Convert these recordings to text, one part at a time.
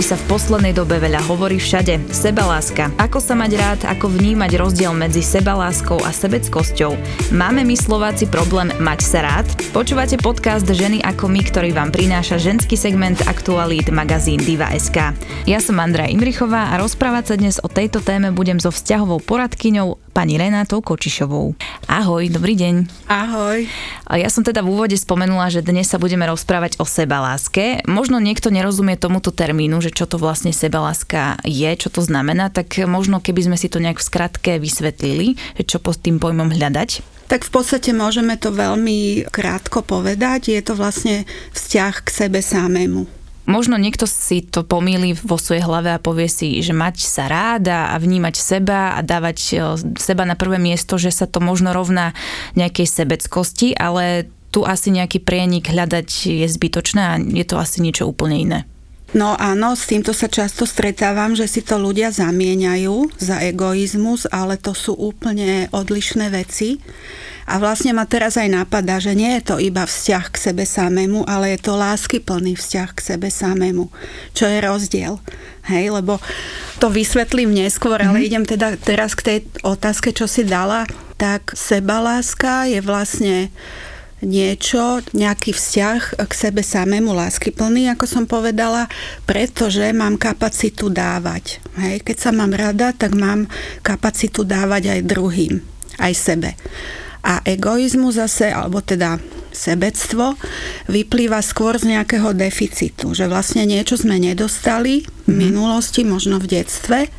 Ktorej sa v poslednej dobe veľa hovorí všade, sebaláska. Ako sa mať rád, ako vnímať rozdiel medzi sebaláskou a sebeckosťou. Máme my Slováci problém mať sa rád? Počúvate podcast Ženy ako my, ktorý vám prináša ženský segment aktualít magazín Diva.sk. Ja som Andrea Imrichová a rozprávať sa dnes o tejto téme budem so vzťahovou poradkyňou pani Renátou Kočišovou. Ahoj, dobrý deň. Ahoj. Ja som teda v úvode spomenula, že dnes sa budeme rozprávať o sebaláske. Možno niekto nerozumie tomuto termínu, že čo to vlastne sebaláska je, čo to znamená, tak možno keby sme si to nejak v skratke vysvetlili, že čo pod tým pojmom hľadať. Tak v podstate môžeme to veľmi krátko povedať. Je to vlastne vzťah k sebe samému. Možno niekto si to pomýli vo svojej hlave a povie si, že mať sa rád a vnímať seba a dávať e, seba na prvé miesto, že sa to možno rovná nejakej sebeckosti, ale tu asi nejaký prienik hľadať je zbytočné a je to asi niečo úplne iné. No áno, s týmto sa často stretávam, že si to ľudia zamieňajú za egoizmus, ale to sú úplne odlišné veci. A vlastne ma teraz aj napadá, že nie je to iba vzťah k sebe samému, ale je to láskyplný vzťah k sebe samému. Čo je rozdiel. Hej, lebo to vysvetlím neskôr, mm-hmm. ale mhm. idem teda teraz k tej otázke, čo si dala. Tak sebaláska je vlastne niečo, nejaký vzťah k sebe samému láskyplný, ako som povedala, pretože mám kapacitu dávať. Hej, keď sa mám rada, tak mám kapacitu dávať aj druhým, aj sebe. A egoizmu zase, alebo teda sebectvo, vyplýva skôr z nejakého deficitu, že vlastne niečo sme nedostali v mhm. minulosti, možno v detstve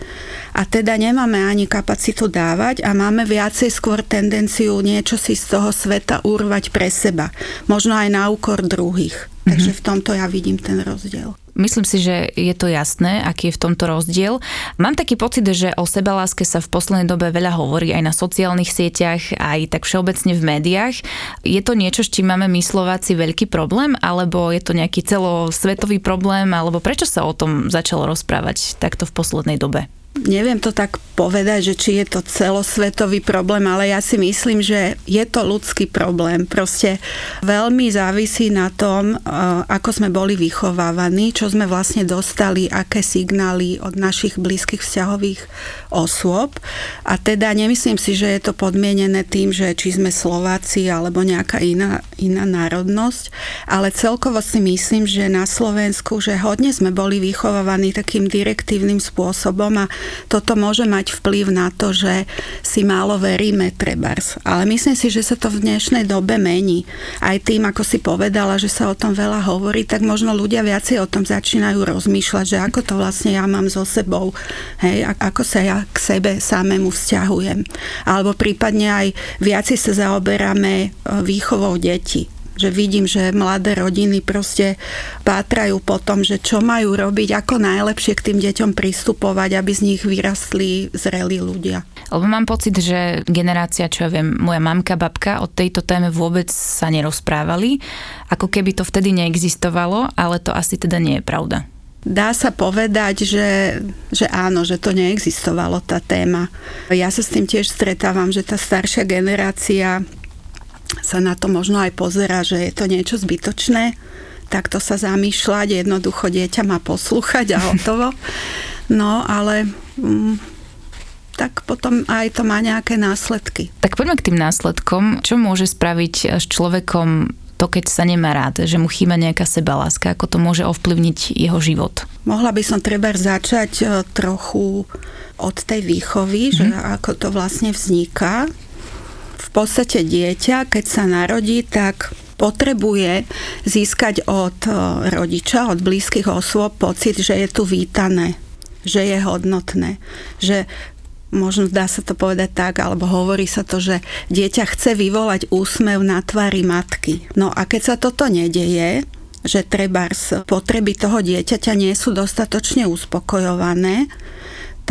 a teda nemáme ani kapacitu dávať a máme viacej skôr tendenciu niečo si z toho sveta urvať pre seba. Možno aj na úkor druhých. Takže mhm. v tomto ja vidím ten rozdiel. Myslím si, že je to jasné, aký je v tomto rozdiel. Mám taký pocit, že o sebaláske sa v poslednej dobe veľa hovorí aj na sociálnych sieťach, aj tak všeobecne v médiách. Je to niečo, s čím máme my Slováci veľký problém, alebo je to nejaký celosvetový problém, alebo prečo sa o tom začalo rozprávať takto v poslednej dobe? Neviem to tak povedať, že či je to celosvetový problém, ale ja si myslím, že je to ľudský problém. Proste veľmi závisí na tom, e, ako sme boli vychovávaní, čo sme vlastne dostali, aké signály od našich blízkych vzťahových osôb. A teda nemyslím si, že je to podmienené tým, že či sme Slováci alebo nejaká iná, iná národnosť, ale celkovo si myslím, že na Slovensku, že hodne sme boli vychovávaní takým direktívnym spôsobom a toto môže mať vplyv na to, že si málo veríme trebárs. Ale myslím si, že sa to v dnešnej dobe mení. Aj tým, ako si povedala, že sa o tom veľa hovorí, tak možno ľudia viacej o tom začínajú rozmýšľať, že ako to vlastne ja mám so sebou, hej, ako sa ja k sebe samému vzťahujem. Alebo prípadne aj viacej sa zaoberáme e, výchovou detí že vidím, že mladé rodiny proste pátrajú po tom, že čo majú robiť, ako najlepšie k tým deťom pristupovať, aby z nich vyrastli zrelí ľudia. Lebo mám pocit, že generácia, čo ja viem, moja mamka, babka o tejto téme vôbec sa nerozprávali, ako keby to vtedy neexistovalo, ale to asi teda nie je pravda. Dá sa povedať, že, že áno, že to neexistovalo tá téma. Ja sa s tým tiež stretávam, že tá staršia generácia sa na to možno aj pozera, že je to niečo zbytočné, takto sa zamýšľať, jednoducho dieťa má poslúchať a hotovo. No, ale mm, tak potom aj to má nejaké následky. Tak poďme k tým následkom. Čo môže spraviť s človekom to, keď sa nemá rád, že mu chýba nejaká sebaláska, ako to môže ovplyvniť jeho život? Mohla by som treba začať e, trochu od tej výchovy, mm-hmm. že mhm. ako to vlastne vzniká podstate dieťa, keď sa narodí, tak potrebuje získať od e, rodiča, od blízkych osôb pocit, že je tu vítané, že je hodnotné, že možno dá sa to povedať tak, alebo hovorí sa to, že dieťa chce vyvolať úsmev na tvári matky. No a keď sa toto nedeje, že trebárs potreby toho dieťaťa nie sú dostatočne uspokojované,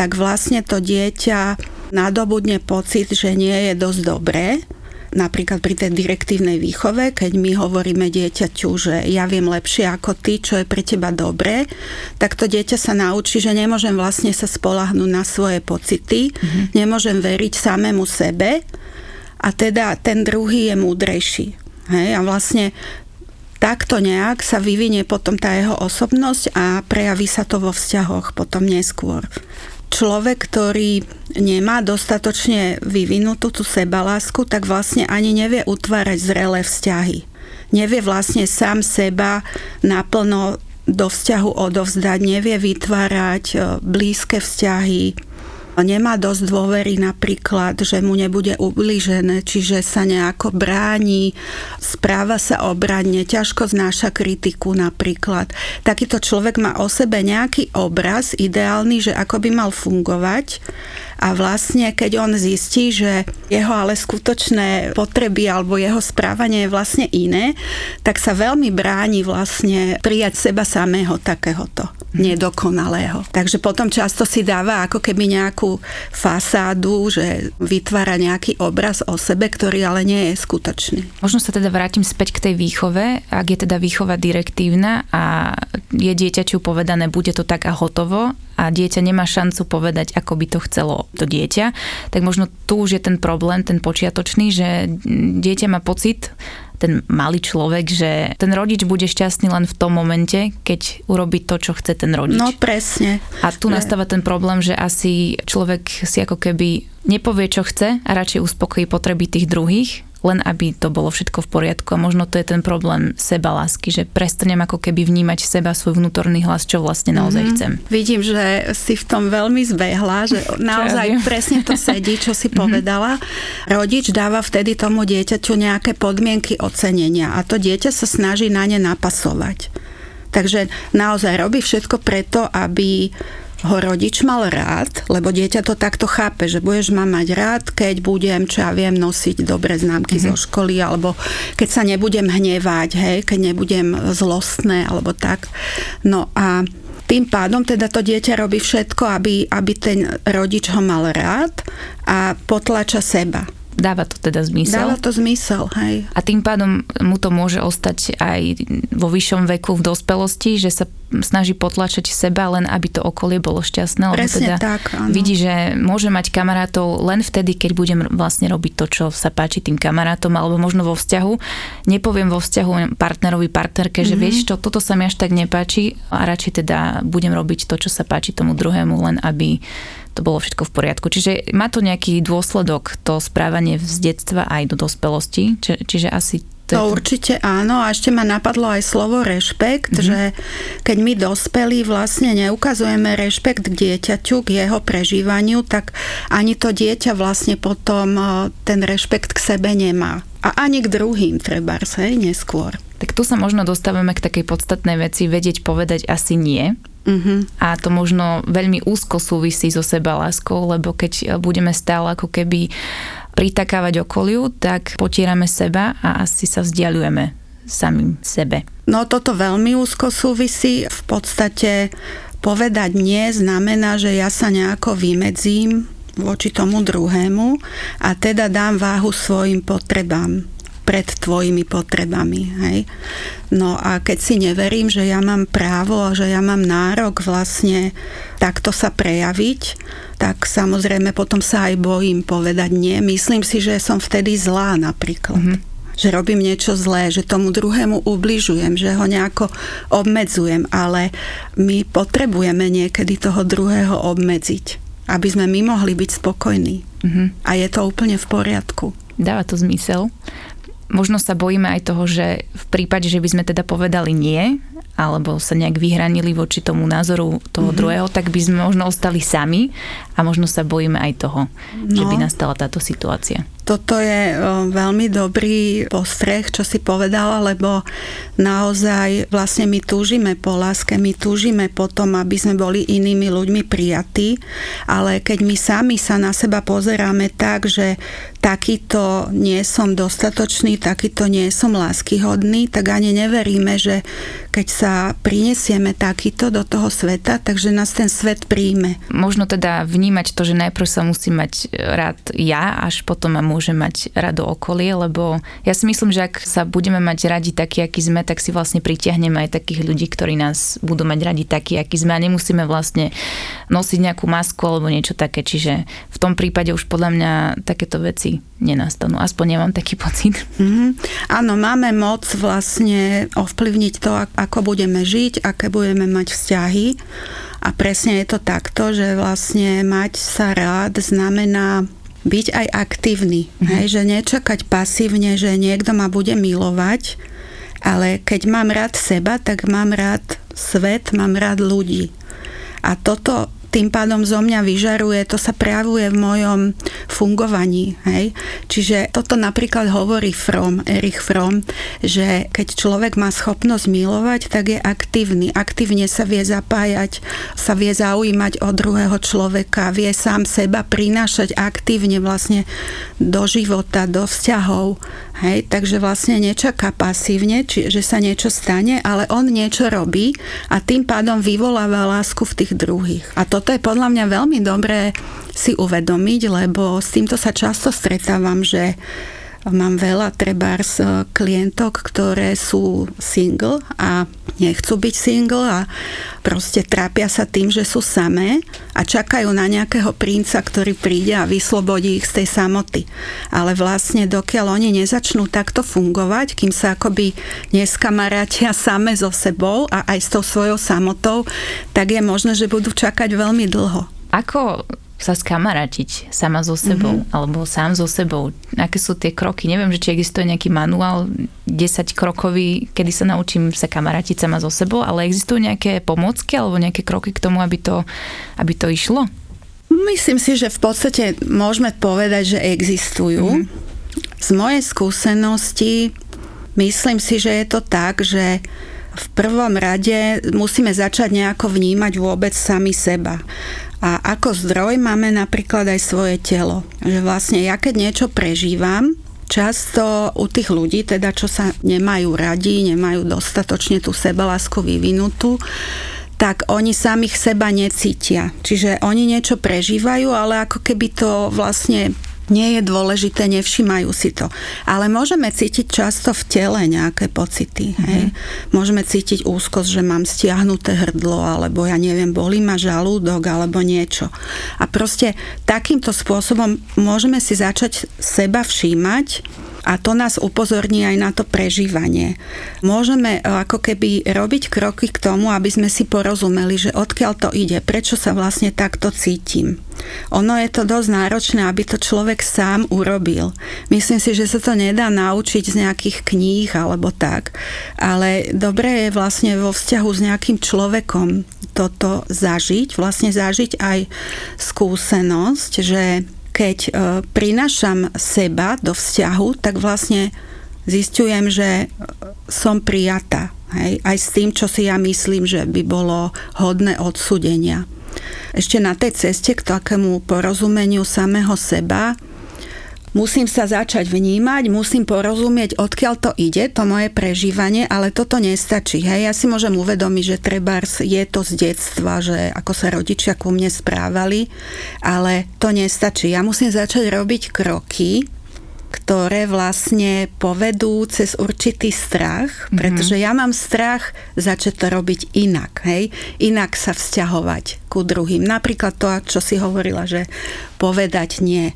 tak vlastne to dieťa nadobudne pocit, že nie je dosť dobré, napríklad pri tej direktívnej výchove, keď my hovoríme dieťaťu, že ja viem lepšie ako ty, čo je pre teba dobré, tak to dieťa sa naučí, že nemôžem vlastne sa spolahnúť na svoje pocity, mm-hmm. nemôžem veriť samému sebe a teda ten druhý je múdrejší. Hej, a vlastne takto nejak sa vyvinie potom tá jeho osobnosť a prejaví sa to vo vzťahoch potom neskôr. Človek, ktorý nemá dostatočne vyvinutú tú sebalásku, tak vlastne ani nevie utvárať zrelé vzťahy. Nevie vlastne sám seba naplno do vzťahu odovzdať, nevie vytvárať e, blízke vzťahy, nemá dosť dôvery napríklad, že mu nebude ublížené, čiže sa nejako bráni, správa sa obradne, ťažko znáša kritiku napríklad. Takýto človek má o sebe nejaký obraz ideálny, že ako by mal fungovať a vlastne keď on zistí, že jeho ale skutočné potreby alebo jeho správanie je vlastne iné, tak sa veľmi bráni vlastne prijať seba samého takéhoto nedokonalého. Takže potom často si dáva ako keby nejakú fasádu, že vytvára nejaký obraz o sebe, ktorý ale nie je skutočný. Možno sa teda vrátim späť k tej výchove. Ak je teda výchova direktívna a je dieťaťu povedané, bude to tak a hotovo a dieťa nemá šancu povedať, ako by to chcelo to dieťa, tak možno tu už je ten problém, ten počiatočný, že dieťa má pocit, ten malý človek, že ten rodič bude šťastný len v tom momente, keď urobí to, čo chce ten rodič. No presne. A tu nastáva ten problém, že asi človek si ako keby nepovie, čo chce a radšej uspokojí potreby tých druhých len aby to bolo všetko v poriadku. A možno to je ten problém seba lásky, že prestanem ako keby vnímať seba, svoj vnútorný hlas, čo vlastne naozaj mm-hmm. chcem. Vidím, že si v tom veľmi zbehla, že naozaj ja presne to sedí, čo si mhm. povedala. Rodič dáva vtedy tomu dieťaťu nejaké podmienky ocenenia a to dieťa sa snaží na ne napasovať. Takže naozaj robí všetko preto, aby ho rodič mal rád, lebo dieťa to takto chápe, že budeš ma mať rád, keď budem, čo ja viem, nosiť dobré známky mm-hmm. zo mhm. školy, alebo keď sa nebudem hnevať, hej, keď nebudem zlostné, alebo tak. No a tým pádom teda to dieťa robí všetko, aby, aby ten rodič ho mal rád a potlača seba. Dáva to teda zmysel. Dáva to zmysel, hej. A tým pádom mu to môže ostať aj vo vyššom veku v dospelosti, že sa snaží potlačať seba, len aby to okolie bolo šťastné. Lebo Presne teda tak, áno. vidí, že môže mať kamarátov len vtedy, keď budem vlastne robiť to, čo sa páči tým kamarátom, alebo možno vo vzťahu. Nepoviem vo vzťahu partnerovi, partnerke, že mm-hmm. vieš čo, toto sa mi až tak nepáči a radšej teda budem robiť to, čo sa páči tomu druhému, len aby to bolo všetko v poriadku. Čiže má to nejaký dôsledok, to správanie z detstva aj do dospelosti, či, čiže asi to, to určite áno a ešte ma napadlo aj slovo rešpekt, mm-hmm. že keď my dospelí vlastne neukazujeme rešpekt k dieťaťu, k jeho prežívaniu, tak ani to dieťa vlastne potom e, ten rešpekt k sebe nemá. A ani k druhým treba, hej, neskôr. Tak tu sa možno dostávame k takej podstatnej veci, vedieť povedať asi nie. Uh-huh. A to možno veľmi úzko súvisí so sebaláskou, lebo keď budeme stále ako keby pritakávať okoliu, tak potierame seba a asi sa vzdialujeme samým sebe. No toto veľmi úzko súvisí. V podstate povedať nie znamená, že ja sa nejako vymedzím voči tomu druhému a teda dám váhu svojim potrebám pred tvojimi potrebami. Hej? No a keď si neverím, že ja mám právo a že ja mám nárok vlastne takto sa prejaviť, tak samozrejme potom sa aj bojím povedať nie. Myslím si, že som vtedy zlá napríklad. Mm-hmm že robím niečo zlé, že tomu druhému ubližujem, že ho nejako obmedzujem, ale my potrebujeme niekedy toho druhého obmedziť, aby sme my mohli byť spokojní. Mm-hmm. A je to úplne v poriadku. Dáva to zmysel možno sa bojíme aj toho, že v prípade, že by sme teda povedali nie, alebo sa nejak vyhranili voči tomu názoru toho mm-hmm. druhého, tak by sme možno ostali sami a možno sa bojíme aj toho, no. že by no. nastala táto situácia. Toto je veľmi dobrý postreh, čo si povedala, lebo naozaj vlastne my túžime po láske, my túžime po tom, aby sme boli inými ľuďmi prijatí, ale keď my sami sa na seba pozeráme tak, že takýto nie som dostatočný, takýto nie som láskyhodný, tak ani neveríme, že keď sa prinesieme takýto do toho sveta, takže nás ten svet príjme. Možno teda vnímať to, že najprv sa musí mať rád ja, až potom ma môže mať rado okolie, lebo ja si myslím, že ak sa budeme mať radi takí, akí sme, tak si vlastne pritiahneme aj takých ľudí, ktorí nás budú mať radi takí, akí sme a nemusíme vlastne nosiť nejakú masku alebo niečo také. Čiže v tom prípade už podľa mňa takéto veci nenastanú. Aspoň nemám taký pocit. Mm-hmm. Áno, máme moc vlastne ovplyvniť to, ako budeme žiť, aké budeme mať vzťahy. A presne je to takto, že vlastne mať sa rád znamená byť aj aktívny. Mm-hmm. Hej, že nečakať pasívne, že niekto ma bude milovať, ale keď mám rád seba, tak mám rád svet, mám rád ľudí. A toto tým pádom zo mňa vyžaruje, to sa prejavuje v mojom fungovaní. Hej? Čiže toto napríklad hovorí Fromm, Erich Fromm, že keď človek má schopnosť milovať, tak je aktívny. Aktívne sa vie zapájať, sa vie zaujímať od druhého človeka, vie sám seba prinášať aktívne vlastne do života, do vzťahov. Hej, takže vlastne nečaká pasívne, či, že sa niečo stane, ale on niečo robí a tým pádom vyvoláva lásku v tých druhých. A toto je podľa mňa veľmi dobré si uvedomiť, lebo s týmto sa často stretávam, že Mám veľa trebárs e, klientok, ktoré sú single a nechcú byť single a proste trápia sa tým, že sú samé a čakajú na nejakého princa, ktorý príde a vyslobodí ich z tej samoty. Ale vlastne dokiaľ oni nezačnú takto fungovať, kým sa akoby neskamarátia same so sebou a aj s tou svojou samotou, tak je možné, že budú čakať veľmi dlho. Ako sa skamarátiť sama so sebou mm-hmm. alebo sám so sebou. Aké sú tie kroky? Neviem, že či existuje nejaký manuál 10 krokový, kedy sa naučím sa kamarátiť sama so sebou, ale existujú nejaké pomocky alebo nejaké kroky k tomu, aby to, aby to išlo? Myslím si, že v podstate môžeme povedať, že existujú. Mm-hmm. Z mojej skúsenosti myslím si, že je to tak, že v prvom rade musíme začať nejako vnímať vôbec sami seba. A ako zdroj máme napríklad aj svoje telo. Že vlastne ja keď niečo prežívam, často u tých ľudí, teda čo sa nemajú radi, nemajú dostatočne tú sebalásku vyvinutú, tak oni samých seba necítia. Čiže oni niečo prežívajú, ale ako keby to vlastne nie je dôležité, nevšimajú si to. Ale môžeme cítiť často v tele nejaké pocity. Mm-hmm. Hej? Môžeme cítiť úzkosť, že mám stiahnuté hrdlo, alebo ja neviem, bolí ma žalúdok, alebo niečo. A proste takýmto spôsobom môžeme si začať seba všímať a to nás upozorní aj na to prežívanie. Môžeme e, ako keby robiť kroky k tomu, aby sme si porozumeli, že odkiaľ to ide, prečo sa vlastne takto cítim. Ono je to dosť náročné, aby to človek sám urobil. Myslím si, že sa to nedá naučiť z nejakých kníh alebo tak, ale dobré je vlastne vo vzťahu s nejakým človekom toto zažiť, vlastne zažiť aj skúsenosť, že keď e, prinášam seba do vzťahu, tak vlastne zistujem, že som prijatá. Hej? Aj s tým, čo si ja myslím, že by bolo hodné odsudenia. Ešte na tej ceste k takému porozumeniu samého seba musím sa začať vnímať, musím porozumieť, odkiaľ to ide, to moje prežívanie, ale toto nestačí. Hej, ja si môžem uvedomiť, že trebárs je to z detstva, že ako sa rodičia ku mne správali, ale to nestačí. Ja musím začať robiť kroky, ktoré vlastne povedú cez určitý strach, mhm. pretože ja mám strach začať to robiť inak, hej? Inak sa vzťahovať ku druhým. Napríklad to, čo si hovorila, že povedať nie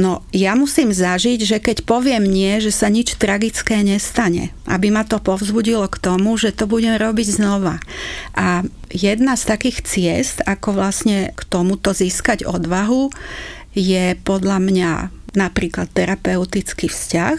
No ja musím zažiť, že keď poviem nie, že sa nič tragické nestane. Aby ma to povzbudilo k tomu, že to budem robiť znova. A jedna z takých ciest, ako vlastne k tomuto získať odvahu, je podľa mňa napríklad terapeutický vzťah,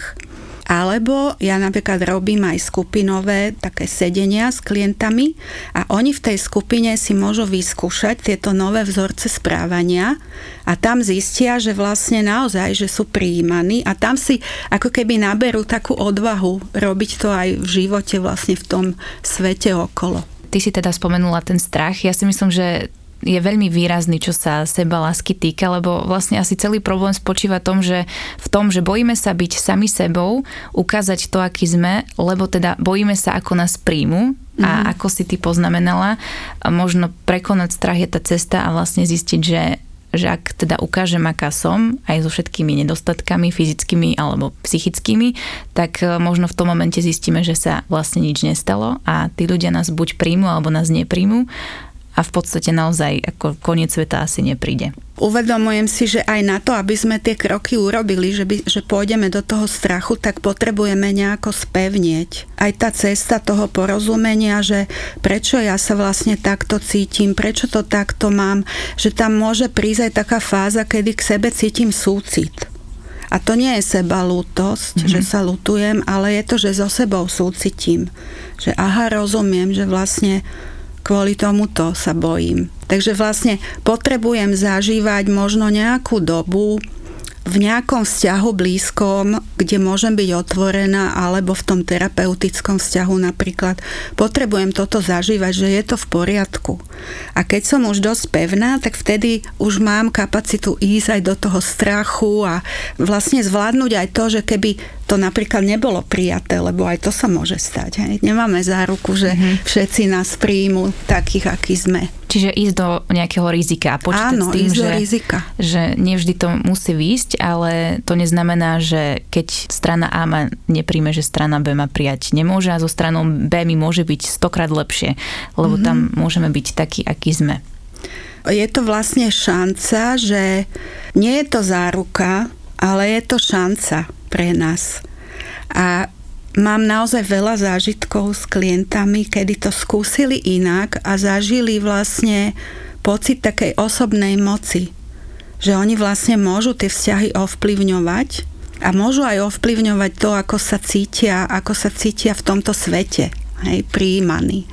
alebo ja napríklad robím aj skupinové také sedenia s klientami a oni v tej skupine si môžu vyskúšať tieto nové vzorce správania a tam zistia, že vlastne naozaj, že sú prijímaní a tam si ako keby naberú takú odvahu robiť to aj v živote vlastne v tom svete okolo. Ty si teda spomenula ten strach. Ja si myslím, že je veľmi výrazný, čo sa seba lásky týka, lebo vlastne asi celý problém spočíva tom, že v tom, že bojíme sa byť sami sebou, ukázať to, aký sme, lebo teda bojíme sa, ako nás príjmu a mm-hmm. ako si ty poznamenala, možno prekonať strach je tá cesta a vlastne zistiť, že že ak teda ukážem, aká som, aj so všetkými nedostatkami fyzickými alebo psychickými, tak e, možno v tom momente zistíme, že sa vlastne nič nestalo a tí ľudia nás buď príjmu alebo nás nepríjmu a v podstate naozaj ako koniec sveta asi nepríde. Uvedomujem si, že aj na to, aby sme tie kroky urobili, že, by, že pôjdeme do toho strachu, tak potrebujeme nejako spevnieť. Aj tá cesta toho porozumenia, že prečo ja sa vlastne takto cítim, prečo to takto mám, že tam môže prísť aj taká fáza, kedy k sebe cítim súcit. A to nie je seba lútosť, mm-hmm. že sa lutujem, ale je to, že so sebou súcitím. Že aha, rozumiem, že vlastne kvôli tomuto sa bojím. Takže vlastne potrebujem zažívať možno nejakú dobu v nejakom vzťahu blízkom, kde môžem byť otvorená, alebo v tom terapeutickom vzťahu napríklad, potrebujem toto zažívať, že je to v poriadku. A keď som už dosť pevná, tak vtedy už mám kapacitu ísť aj do toho strachu a vlastne zvládnuť aj to, že keby to napríklad nebolo prijaté, lebo aj to sa môže stať. Hej. Nemáme záruku, že mm-hmm. všetci nás príjmu takých, akí sme. Čiže ísť do nejakého rizika a počítať Áno, s tým, ísť že, do rizika. že nevždy to musí výjsť, ale to neznamená, že keď strana A ma nepríjme, že strana B ma prijať nemôže a zo stranou B mi môže byť stokrát lepšie, lebo mm-hmm. tam môžeme byť takí, akí sme. Je to vlastne šanca, že nie je to záruka, ale je to šanca pre nás. A mám naozaj veľa zážitkov s klientami, kedy to skúsili inak a zažili vlastne pocit takej osobnej moci. Že oni vlastne môžu tie vzťahy ovplyvňovať a môžu aj ovplyvňovať to, ako sa cítia, ako sa cítia v tomto svete, hej, prijímaní.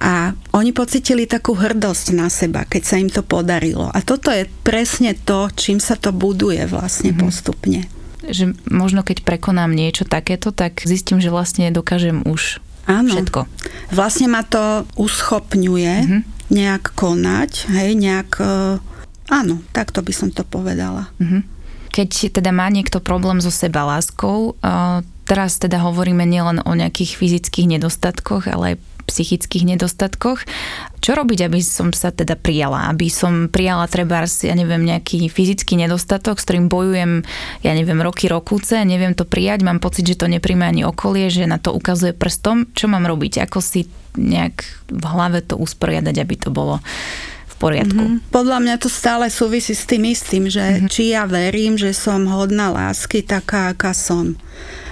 A oni pocitili takú hrdosť na seba, keď sa im to podarilo. A toto je presne to, čím sa to buduje vlastne mm-hmm. postupne že možno keď prekonám niečo takéto, tak zistím, že vlastne dokážem už Áno. všetko. Vlastne ma to uschopňuje uh-huh. nejak konať, hej, nejak... Uh, áno, takto by som to povedala. Uh-huh. Keď teda má niekto problém so seba láskou, uh, teraz teda hovoríme nielen o nejakých fyzických nedostatkoch, ale aj psychických nedostatkoch. Čo robiť, aby som sa teda prijala? Aby som prijala treba, ja neviem, nejaký fyzický nedostatok, s ktorým bojujem, ja neviem, roky, rokúce, neviem to prijať, mám pocit, že to nepríjme ani okolie, že na to ukazuje prstom. Čo mám robiť? Ako si nejak v hlave to usporiadať, aby to bolo v poriadku. Mm-hmm. Podľa mňa to stále súvisí s tým istým, že mm-hmm. či ja verím, že som hodná lásky taká, aká som.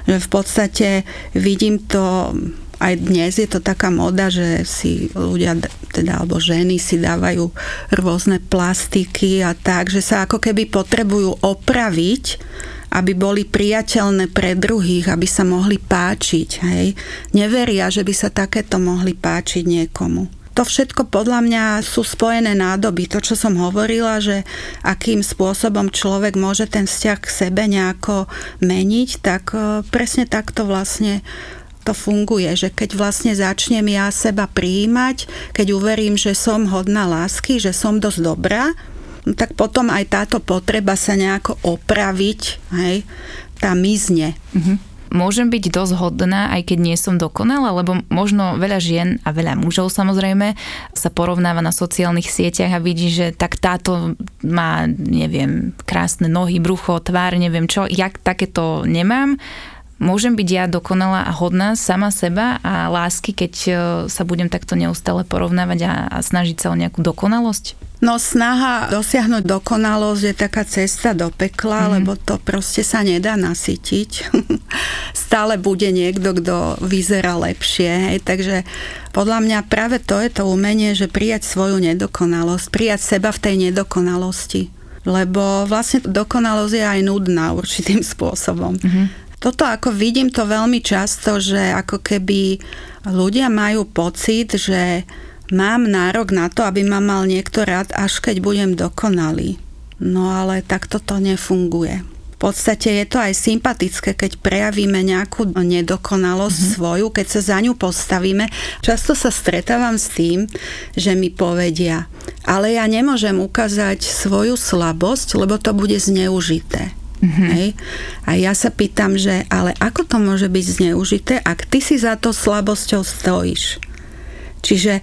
Že v podstate vidím to aj dnes je to taká moda, že si ľudia, teda alebo ženy si dávajú rôzne plastiky a tak, že sa ako keby potrebujú opraviť, aby boli priateľné pre druhých, aby sa mohli páčiť. Hej? Neveria, že by sa takéto mohli páčiť niekomu to všetko podľa mňa sú spojené nádoby. To, čo som hovorila, že akým spôsobom človek môže ten vzťah k sebe nejako meniť, tak e, presne takto vlastne to funguje, že keď vlastne začnem ja seba prijímať, keď uverím, že som hodná lásky, že som dosť dobrá, no tak potom aj táto potreba sa nejako opraviť, hej, tá mizne. Mm-hmm môžem byť dosť hodná, aj keď nie som dokonalá, lebo možno veľa žien a veľa mužov samozrejme sa porovnáva na sociálnych sieťach a vidí, že tak táto má, neviem, krásne nohy, brucho, tvár, neviem čo, jak takéto nemám Môžem byť ja dokonalá a hodná sama seba a lásky, keď e, sa budem takto neustále porovnávať a, a snažiť sa o nejakú dokonalosť? No snaha dosiahnuť dokonalosť je taká cesta do pekla, mm. lebo to proste sa nedá nasytiť. Stále bude niekto, kto vyzerá lepšie. Hej. Takže podľa mňa práve to je to umenie, že prijať svoju nedokonalosť, prijať seba v tej nedokonalosti. Lebo vlastne dokonalosť je aj nudná určitým spôsobom. Mm-hmm. Toto ako vidím to veľmi často, že ako keby ľudia majú pocit, že mám nárok na to, aby ma mal niekto rád, až keď budem dokonalý. No ale takto to nefunguje. V podstate je to aj sympatické, keď prejavíme nejakú nedokonalosť mm-hmm. svoju, keď sa za ňu postavíme. Často sa stretávam s tým, že mi povedia, ale ja nemôžem ukázať svoju slabosť, lebo to bude zneužité. Mm-hmm. Hej? A ja sa pýtam, že ale ako to môže byť zneužité, ak ty si za to slabosťou stojíš? Čiže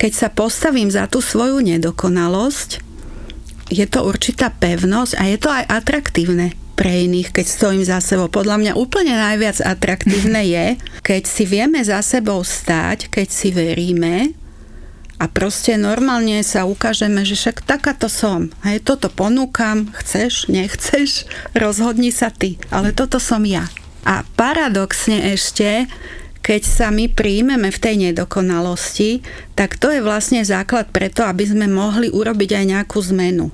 keď sa postavím za tú svoju nedokonalosť, je to určitá pevnosť a je to aj atraktívne pre iných, keď stojím za sebou. Podľa mňa úplne najviac atraktívne je, keď si vieme za sebou stáť, keď si veríme a proste normálne sa ukážeme, že však takáto som. Hej, toto ponúkam, chceš, nechceš, rozhodni sa ty. Ale toto som ja. A paradoxne ešte, keď sa my príjmeme v tej nedokonalosti, tak to je vlastne základ preto, aby sme mohli urobiť aj nejakú zmenu.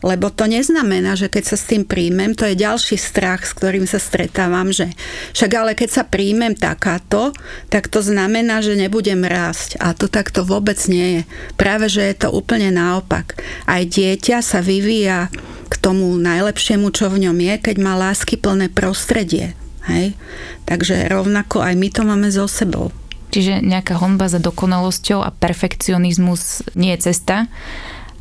Lebo to neznamená, že keď sa s tým príjmem, to je ďalší strach, s ktorým sa stretávam, že však ale keď sa príjmem takáto, tak to znamená, že nebudem rásť. A to takto vôbec nie je. Práve, že je to úplne naopak. Aj dieťa sa vyvíja k tomu najlepšiemu, čo v ňom je, keď má lásky plné prostredie. Hej? Takže rovnako aj my to máme so sebou. Čiže nejaká honba za dokonalosťou a perfekcionizmus nie je cesta,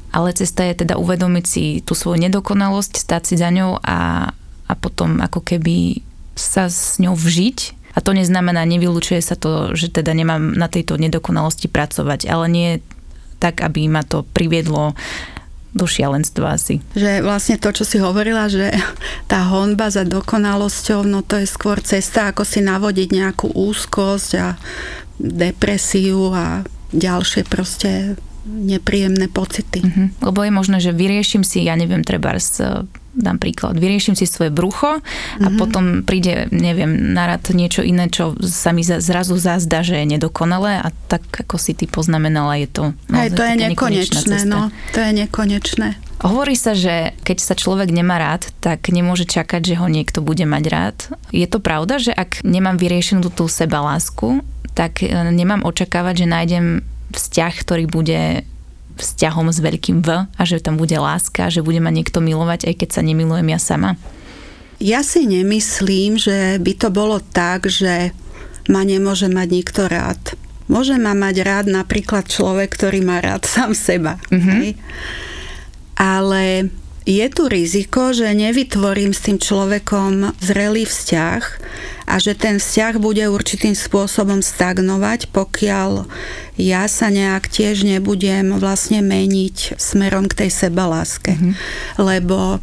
ale cesta je teda uvedomiť si tú svoju nedokonalosť, stať si za ňou a, a potom ako keby sa s ňou vžiť. A to neznamená, nevylučuje sa to, že teda nemám na tejto nedokonalosti pracovať, ale nie tak, aby ma to priviedlo do šialenstva asi. Že vlastne to, čo si hovorila, že tá honba za dokonalosťou, no to je skôr cesta, ako si navodiť nejakú úzkosť a depresiu a ďalšie proste nepríjemné pocity. Uh-huh. Lebo je možné, že vyrieším si, ja neviem, treba dám príklad, vyrieším si svoje brucho a uh-huh. potom príde, neviem, narad niečo iné, čo sa mi zrazu zazdá, že je nedokonalé a tak, ako si ty poznamenala, je to Hej, to je nekonečné, no, to je nekonečné. Hovorí sa, že keď sa človek nemá rád, tak nemôže čakať, že ho niekto bude mať rád. Je to pravda, že ak nemám vyriešenú tú sebalásku, tak e, nemám očakávať, že nájdem vzťah, ktorý bude vzťahom s veľkým V a že tam bude láska, že bude ma niekto milovať, aj keď sa nemilujem ja sama? Ja si nemyslím, že by to bolo tak, že ma nemôže mať nikto rád. Môže ma mať rád napríklad človek, ktorý má rád sám seba. Mm-hmm. Ale je tu riziko, že nevytvorím s tým človekom zrelý vzťah a že ten vzťah bude určitým spôsobom stagnovať, pokiaľ ja sa nejak tiež nebudem vlastne meniť smerom k tej sebaláske. Mm-hmm. Lebo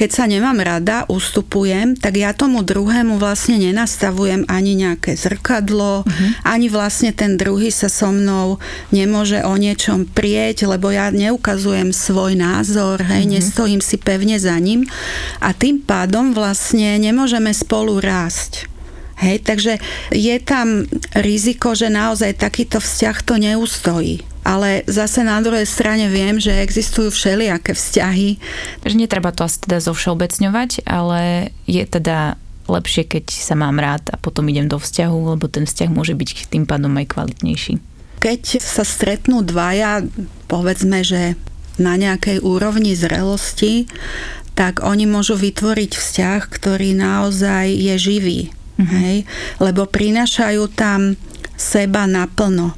keď sa nemám rada, ustupujem, tak ja tomu druhému vlastne nenastavujem ani nejaké zrkadlo, uh-huh. ani vlastne ten druhý sa so mnou nemôže o niečom prieť, lebo ja neukazujem svoj názor, hej, uh-huh. nestojím si pevne za ním a tým pádom vlastne nemôžeme spolu rásť. Hej, takže je tam riziko, že naozaj takýto vzťah to neustojí. Ale zase na druhej strane viem, že existujú všelijaké vzťahy. Že netreba to asi teda zovšeobecňovať, ale je teda lepšie, keď sa mám rád a potom idem do vzťahu, lebo ten vzťah môže byť tým pádom aj kvalitnejší. Keď sa stretnú dvaja, povedzme, že na nejakej úrovni zrelosti, tak oni môžu vytvoriť vzťah, ktorý naozaj je živý mm-hmm. hej? lebo prinášajú tam seba naplno.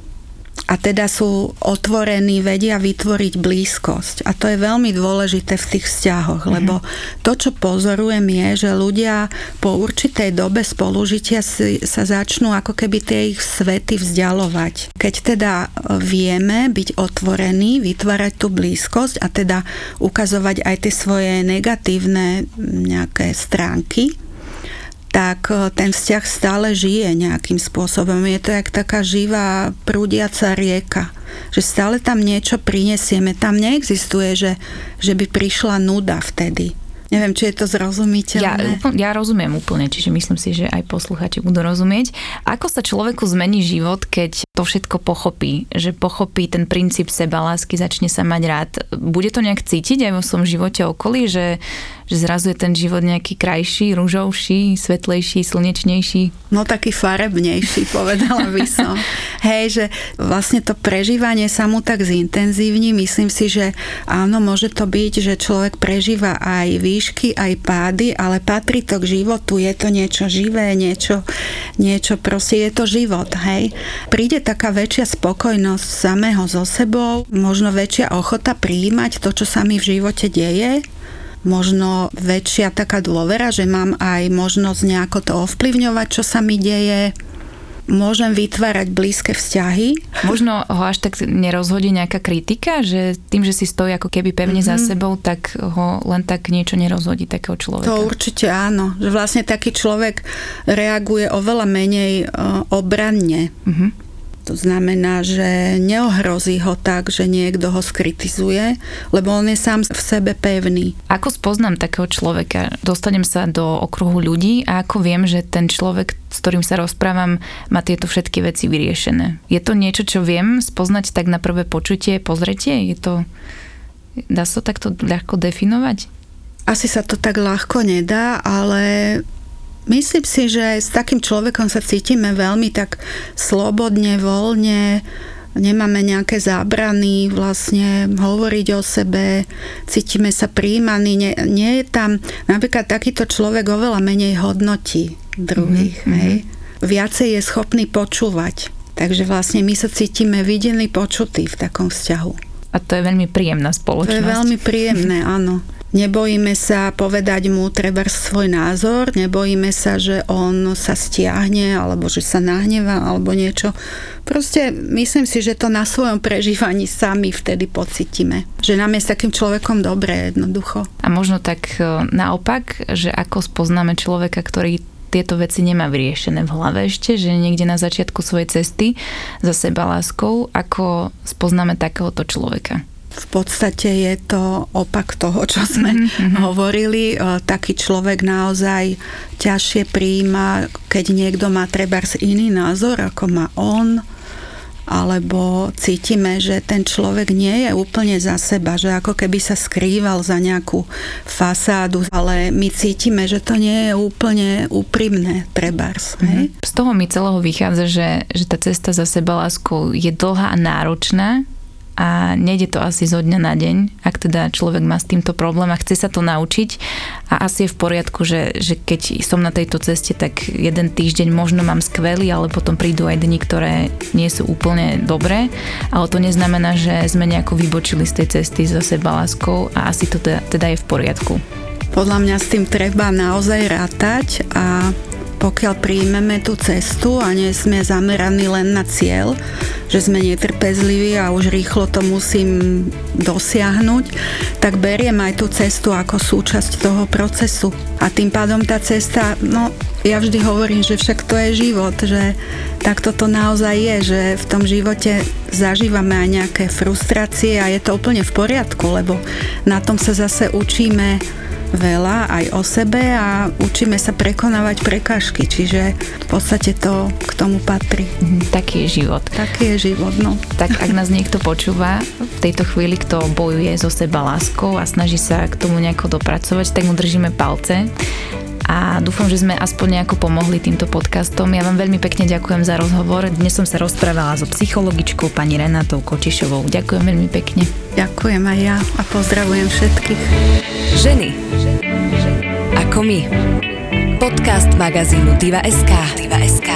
A teda sú otvorení, vedia vytvoriť blízkosť. A to je veľmi dôležité v tých vzťahoch, mm-hmm. lebo to, čo pozorujem, je, že ľudia po určitej dobe spolužitia si, sa začnú ako keby tie ich svety vzdialovať. Keď teda vieme byť otvorení, vytvárať tú blízkosť a teda ukazovať aj tie svoje negatívne nejaké stránky, tak e, ten vzťah stále žije nejakým spôsobom. Je to jak taká živá prúdiaca rieka, že stále tam niečo prinesieme. Tam neexistuje, že, že by prišla nuda vtedy. Neviem, či je to zrozumiteľné. Ja, ja rozumiem úplne, čiže myslím si, že aj posluchači budú rozumieť. Ako sa človeku zmení život, keď to všetko pochopí? Že pochopí ten princíp sebalásky, začne sa mať rád. Bude to nejak cítiť aj vo svojom živote okolí, že, že zrazu je ten život nejaký krajší, rúžovší, svetlejší, slnečnejší? No taký farebnejší, povedala by som. Hej, že vlastne to prežívanie sa mu tak zintenzívni, myslím si, že áno, môže to byť, že človek prežíva aj výšky, aj pády, ale patrí to k životu, je to niečo živé, niečo, niečo proste je to život, hej. Príde taká väčšia spokojnosť samého so sebou, možno väčšia ochota prijímať to, čo sa mi v živote deje, možno väčšia taká dôvera, že mám aj možnosť nejako to ovplyvňovať, čo sa mi deje. môžem vytvárať blízke vzťahy. Možno ho až tak nerozhodí nejaká kritika, že tým, že si stojí ako keby pevne mm-hmm. za mhm. sebou, tak ho len tak niečo nerozhodí takého človeka. To určite áno, že vlastne taký človek reaguje oveľa menej uh, obranne. Mm-hmm. To znamená, že neohrozí ho tak, že niekto ho skritizuje, lebo on je sám v sebe pevný. Ako spoznám takého človeka? Dostanem sa do okruhu ľudí a ako viem, že ten človek, s ktorým sa rozprávam, má tieto všetky veci vyriešené. Je to niečo, čo viem spoznať tak na prvé počutie, pozretie? Je to... Dá sa to takto ľahko definovať? Asi sa to tak ľahko nedá, ale Myslím si, že s takým človekom sa cítime veľmi tak slobodne, voľne, nemáme nejaké zábrany vlastne hovoriť o sebe, cítime sa príjmaní, nie, nie je tam, napríklad takýto človek oveľa menej hodnotí druhých, mm-hmm. hej. Viacej je schopný počúvať. Takže vlastne my sa cítime videní, počutí v takom vzťahu. A to je veľmi príjemná spoločnosť. To je veľmi príjemné, áno. Nebojíme sa povedať mu treba svoj názor, nebojíme sa, že on sa stiahne alebo že sa nahneva alebo niečo. Proste myslím si, že to na svojom prežívaní sami vtedy pocitíme. Že nám je s takým človekom dobré jednoducho. A možno tak e, naopak, že ako spoznáme človeka, ktorý tieto veci nemá vyriešené v hlave ešte, že niekde na začiatku svojej cesty za seba láskou, ako spoznáme takéhoto človeka v podstate je to opak toho, čo sme mm-hmm. hovorili. E, taký človek naozaj ťažšie prijíma, keď niekto má treba iný názor, ako má on, alebo cítime, že ten človek nie je úplne za seba, že ako keby sa skrýval za nejakú fasádu, ale my cítime, že to nie je úplne úprimné, trebárs. Mm-hmm. Z toho mi celého vychádza, že, že tá cesta za seba láskou je dlhá a náročná, a nejde to asi zo dňa na deň, ak teda človek má s týmto problém a chce sa to naučiť a asi je v poriadku, že, že keď som na tejto ceste, tak jeden týždeň možno mám skvelý, ale potom prídu aj dni, ktoré nie sú úplne dobré, ale to neznamená, že sme nejako vybočili z tej cesty za seba láskou a asi to teda, teda je v poriadku. Podľa mňa s tým treba naozaj rátať a pokiaľ príjmeme tú cestu a nie sme zameraní len na cieľ, že sme netrpezliví a už rýchlo to musím dosiahnuť, tak beriem aj tú cestu ako súčasť toho procesu. A tým pádom tá cesta, no ja vždy hovorím, že však to je život, že tak toto naozaj je, že v tom živote zažívame aj nejaké frustrácie a je to úplne v poriadku, lebo na tom sa zase učíme veľa aj o sebe a učíme sa prekonávať prekážky, čiže v podstate to k tomu patrí. Mhm, taký je život. Taký je život, no. Tak ak nás niekto počúva v tejto chvíli, kto bojuje so seba láskou a snaží sa k tomu nejako dopracovať, tak mu držíme palce a dúfam, že sme aspoň nejako pomohli týmto podcastom. Ja vám veľmi pekne ďakujem za rozhovor. Dnes som sa rozprávala so psychologičkou pani Renatou Kočišovou. Ďakujem veľmi pekne. Ďakujem aj ja a pozdravujem všetkých. Ženy. Ako my. Podcast magazínu Diva.sk. Diva.sk.